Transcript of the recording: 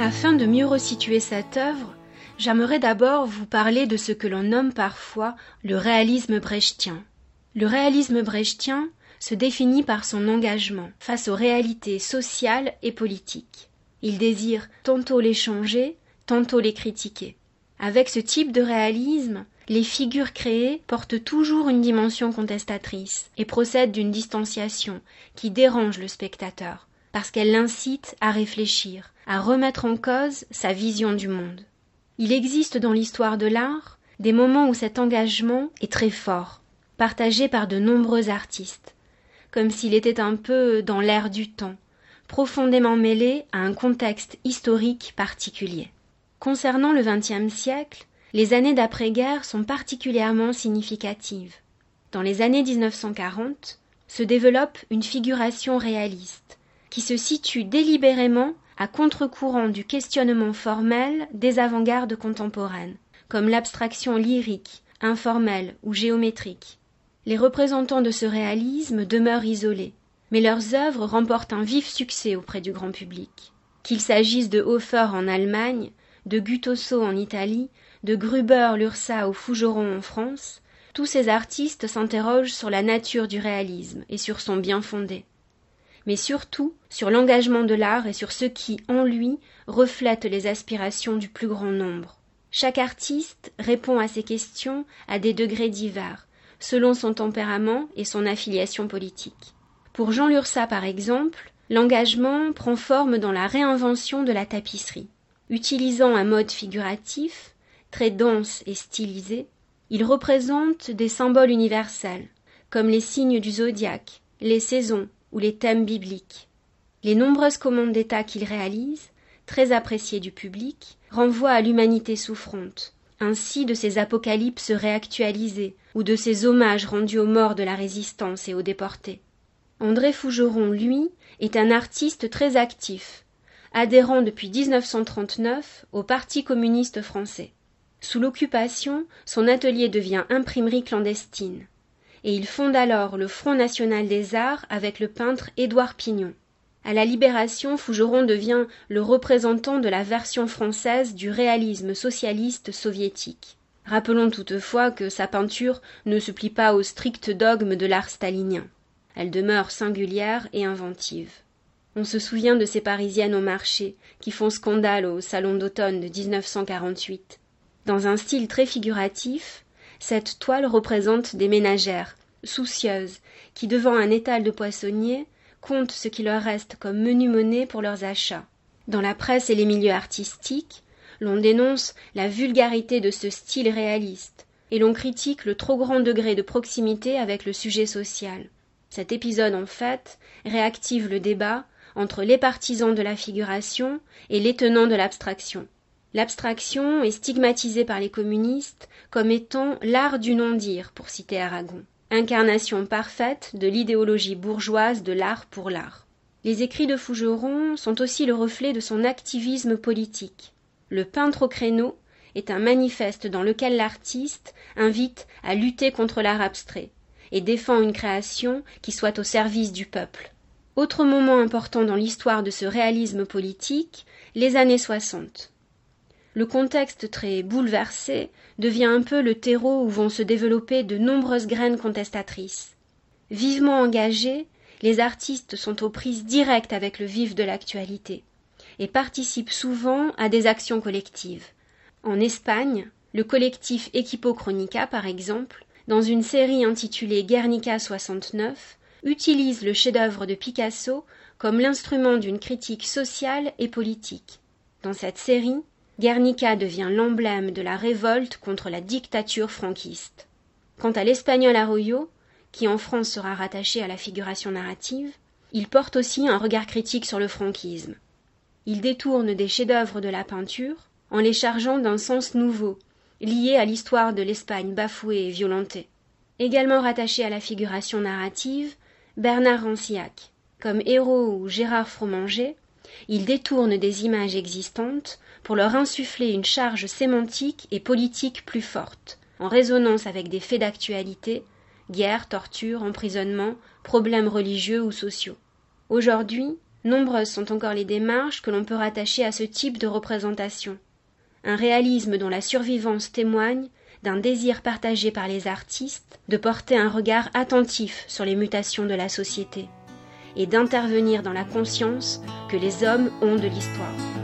Afin de mieux resituer cette œuvre, j'aimerais d'abord vous parler de ce que l'on nomme parfois le réalisme brechtien. Le réalisme brechtien se définit par son engagement face aux réalités sociales et politiques. Il désire tantôt les changer, tantôt les critiquer. Avec ce type de réalisme, les figures créées portent toujours une dimension contestatrice et procèdent d'une distanciation qui dérange le spectateur, parce qu'elle l'incite à réfléchir, à remettre en cause sa vision du monde. Il existe dans l'histoire de l'art des moments où cet engagement est très fort, partagé par de nombreux artistes, comme s'il était un peu dans l'air du temps, profondément mêlé à un contexte historique particulier. Concernant le XXe siècle, les années d'après-guerre sont particulièrement significatives. Dans les années 1940 se développe une figuration réaliste, qui se situe délibérément à contre-courant du questionnement formel des avant-gardes contemporaines, comme l'abstraction lyrique, informelle ou géométrique. Les représentants de ce réalisme demeurent isolés, mais leurs œuvres remportent un vif succès auprès du grand public. Qu'il s'agisse de Hofer en Allemagne, de Guttuso en Italie, de Gruber, Lursa ou Fougeron en France, tous ces artistes s'interrogent sur la nature du réalisme et sur son bien fondé mais surtout sur l'engagement de l'art et sur ce qui, en lui, reflète les aspirations du plus grand nombre. Chaque artiste répond à ces questions à des degrés divers, selon son tempérament et son affiliation politique. Pour Jean Lursa, par exemple, l'engagement prend forme dans la réinvention de la tapisserie. Utilisant un mode figuratif, très dense et stylisé, il représente des symboles universels, comme les signes du zodiaque, les saisons, ou les thèmes bibliques. Les nombreuses commandes d'État qu'il réalise, très appréciées du public, renvoient à l'humanité souffrante, ainsi de ces apocalypses réactualisées ou de ces hommages rendus aux morts de la résistance et aux déportés. André Fougeron, lui, est un artiste très actif, adhérent depuis 1939 au Parti communiste français. Sous l'occupation, son atelier devient imprimerie clandestine et il fonde alors le Front national des arts avec le peintre Édouard Pignon. À la Libération, Fougeron devient le représentant de la version française du réalisme socialiste soviétique. Rappelons toutefois que sa peinture ne se plie pas au strict dogme de l'art stalinien. Elle demeure singulière et inventive. On se souvient de ces Parisiennes au marché qui font scandale au salon d'automne de 1948. Dans un style très figuratif, cette toile représente des ménagères, soucieuses, qui, devant un étal de poissonniers, comptent ce qui leur reste comme menu monnaie pour leurs achats. Dans la presse et les milieux artistiques, l'on dénonce la vulgarité de ce style réaliste, et l'on critique le trop grand degré de proximité avec le sujet social. Cet épisode, en fait, réactive le débat entre les partisans de la figuration et les tenants de l'abstraction. L'abstraction est stigmatisée par les communistes comme étant l'art du non-dire, pour citer Aragon, incarnation parfaite de l'idéologie bourgeoise de l'art pour l'art. Les écrits de Fougeron sont aussi le reflet de son activisme politique. Le peintre au créneau est un manifeste dans lequel l'artiste invite à lutter contre l'art abstrait et défend une création qui soit au service du peuple. Autre moment important dans l'histoire de ce réalisme politique, les années 60. Le contexte très bouleversé devient un peu le terreau où vont se développer de nombreuses graines contestatrices. Vivement engagés, les artistes sont aux prises directes avec le vif de l'actualité et participent souvent à des actions collectives. En Espagne, le collectif Equipo Chronica, par exemple, dans une série intitulée Guernica 69, utilise le chef-d'œuvre de Picasso comme l'instrument d'une critique sociale et politique. Dans cette série, Guernica devient l'emblème de la révolte contre la dictature franquiste. Quant à l'espagnol Arroyo, qui en France sera rattaché à la figuration narrative, il porte aussi un regard critique sur le franquisme. Il détourne des chefs-d'œuvre de la peinture en les chargeant d'un sens nouveau, lié à l'histoire de l'Espagne bafouée et violentée. Également rattaché à la figuration narrative, Bernard Rancillac. Comme héros ou Gérard Fromanger, il détourne des images existantes pour leur insuffler une charge sémantique et politique plus forte en résonance avec des faits d'actualité guerre, tortures emprisonnements problèmes religieux ou sociaux. Aujourd'hui nombreuses sont encore les démarches que l'on peut rattacher à ce type de représentation. Un réalisme dont la survivance témoigne d'un désir partagé par les artistes de porter un regard attentif sur les mutations de la société et d'intervenir dans la conscience que les hommes ont de l'histoire.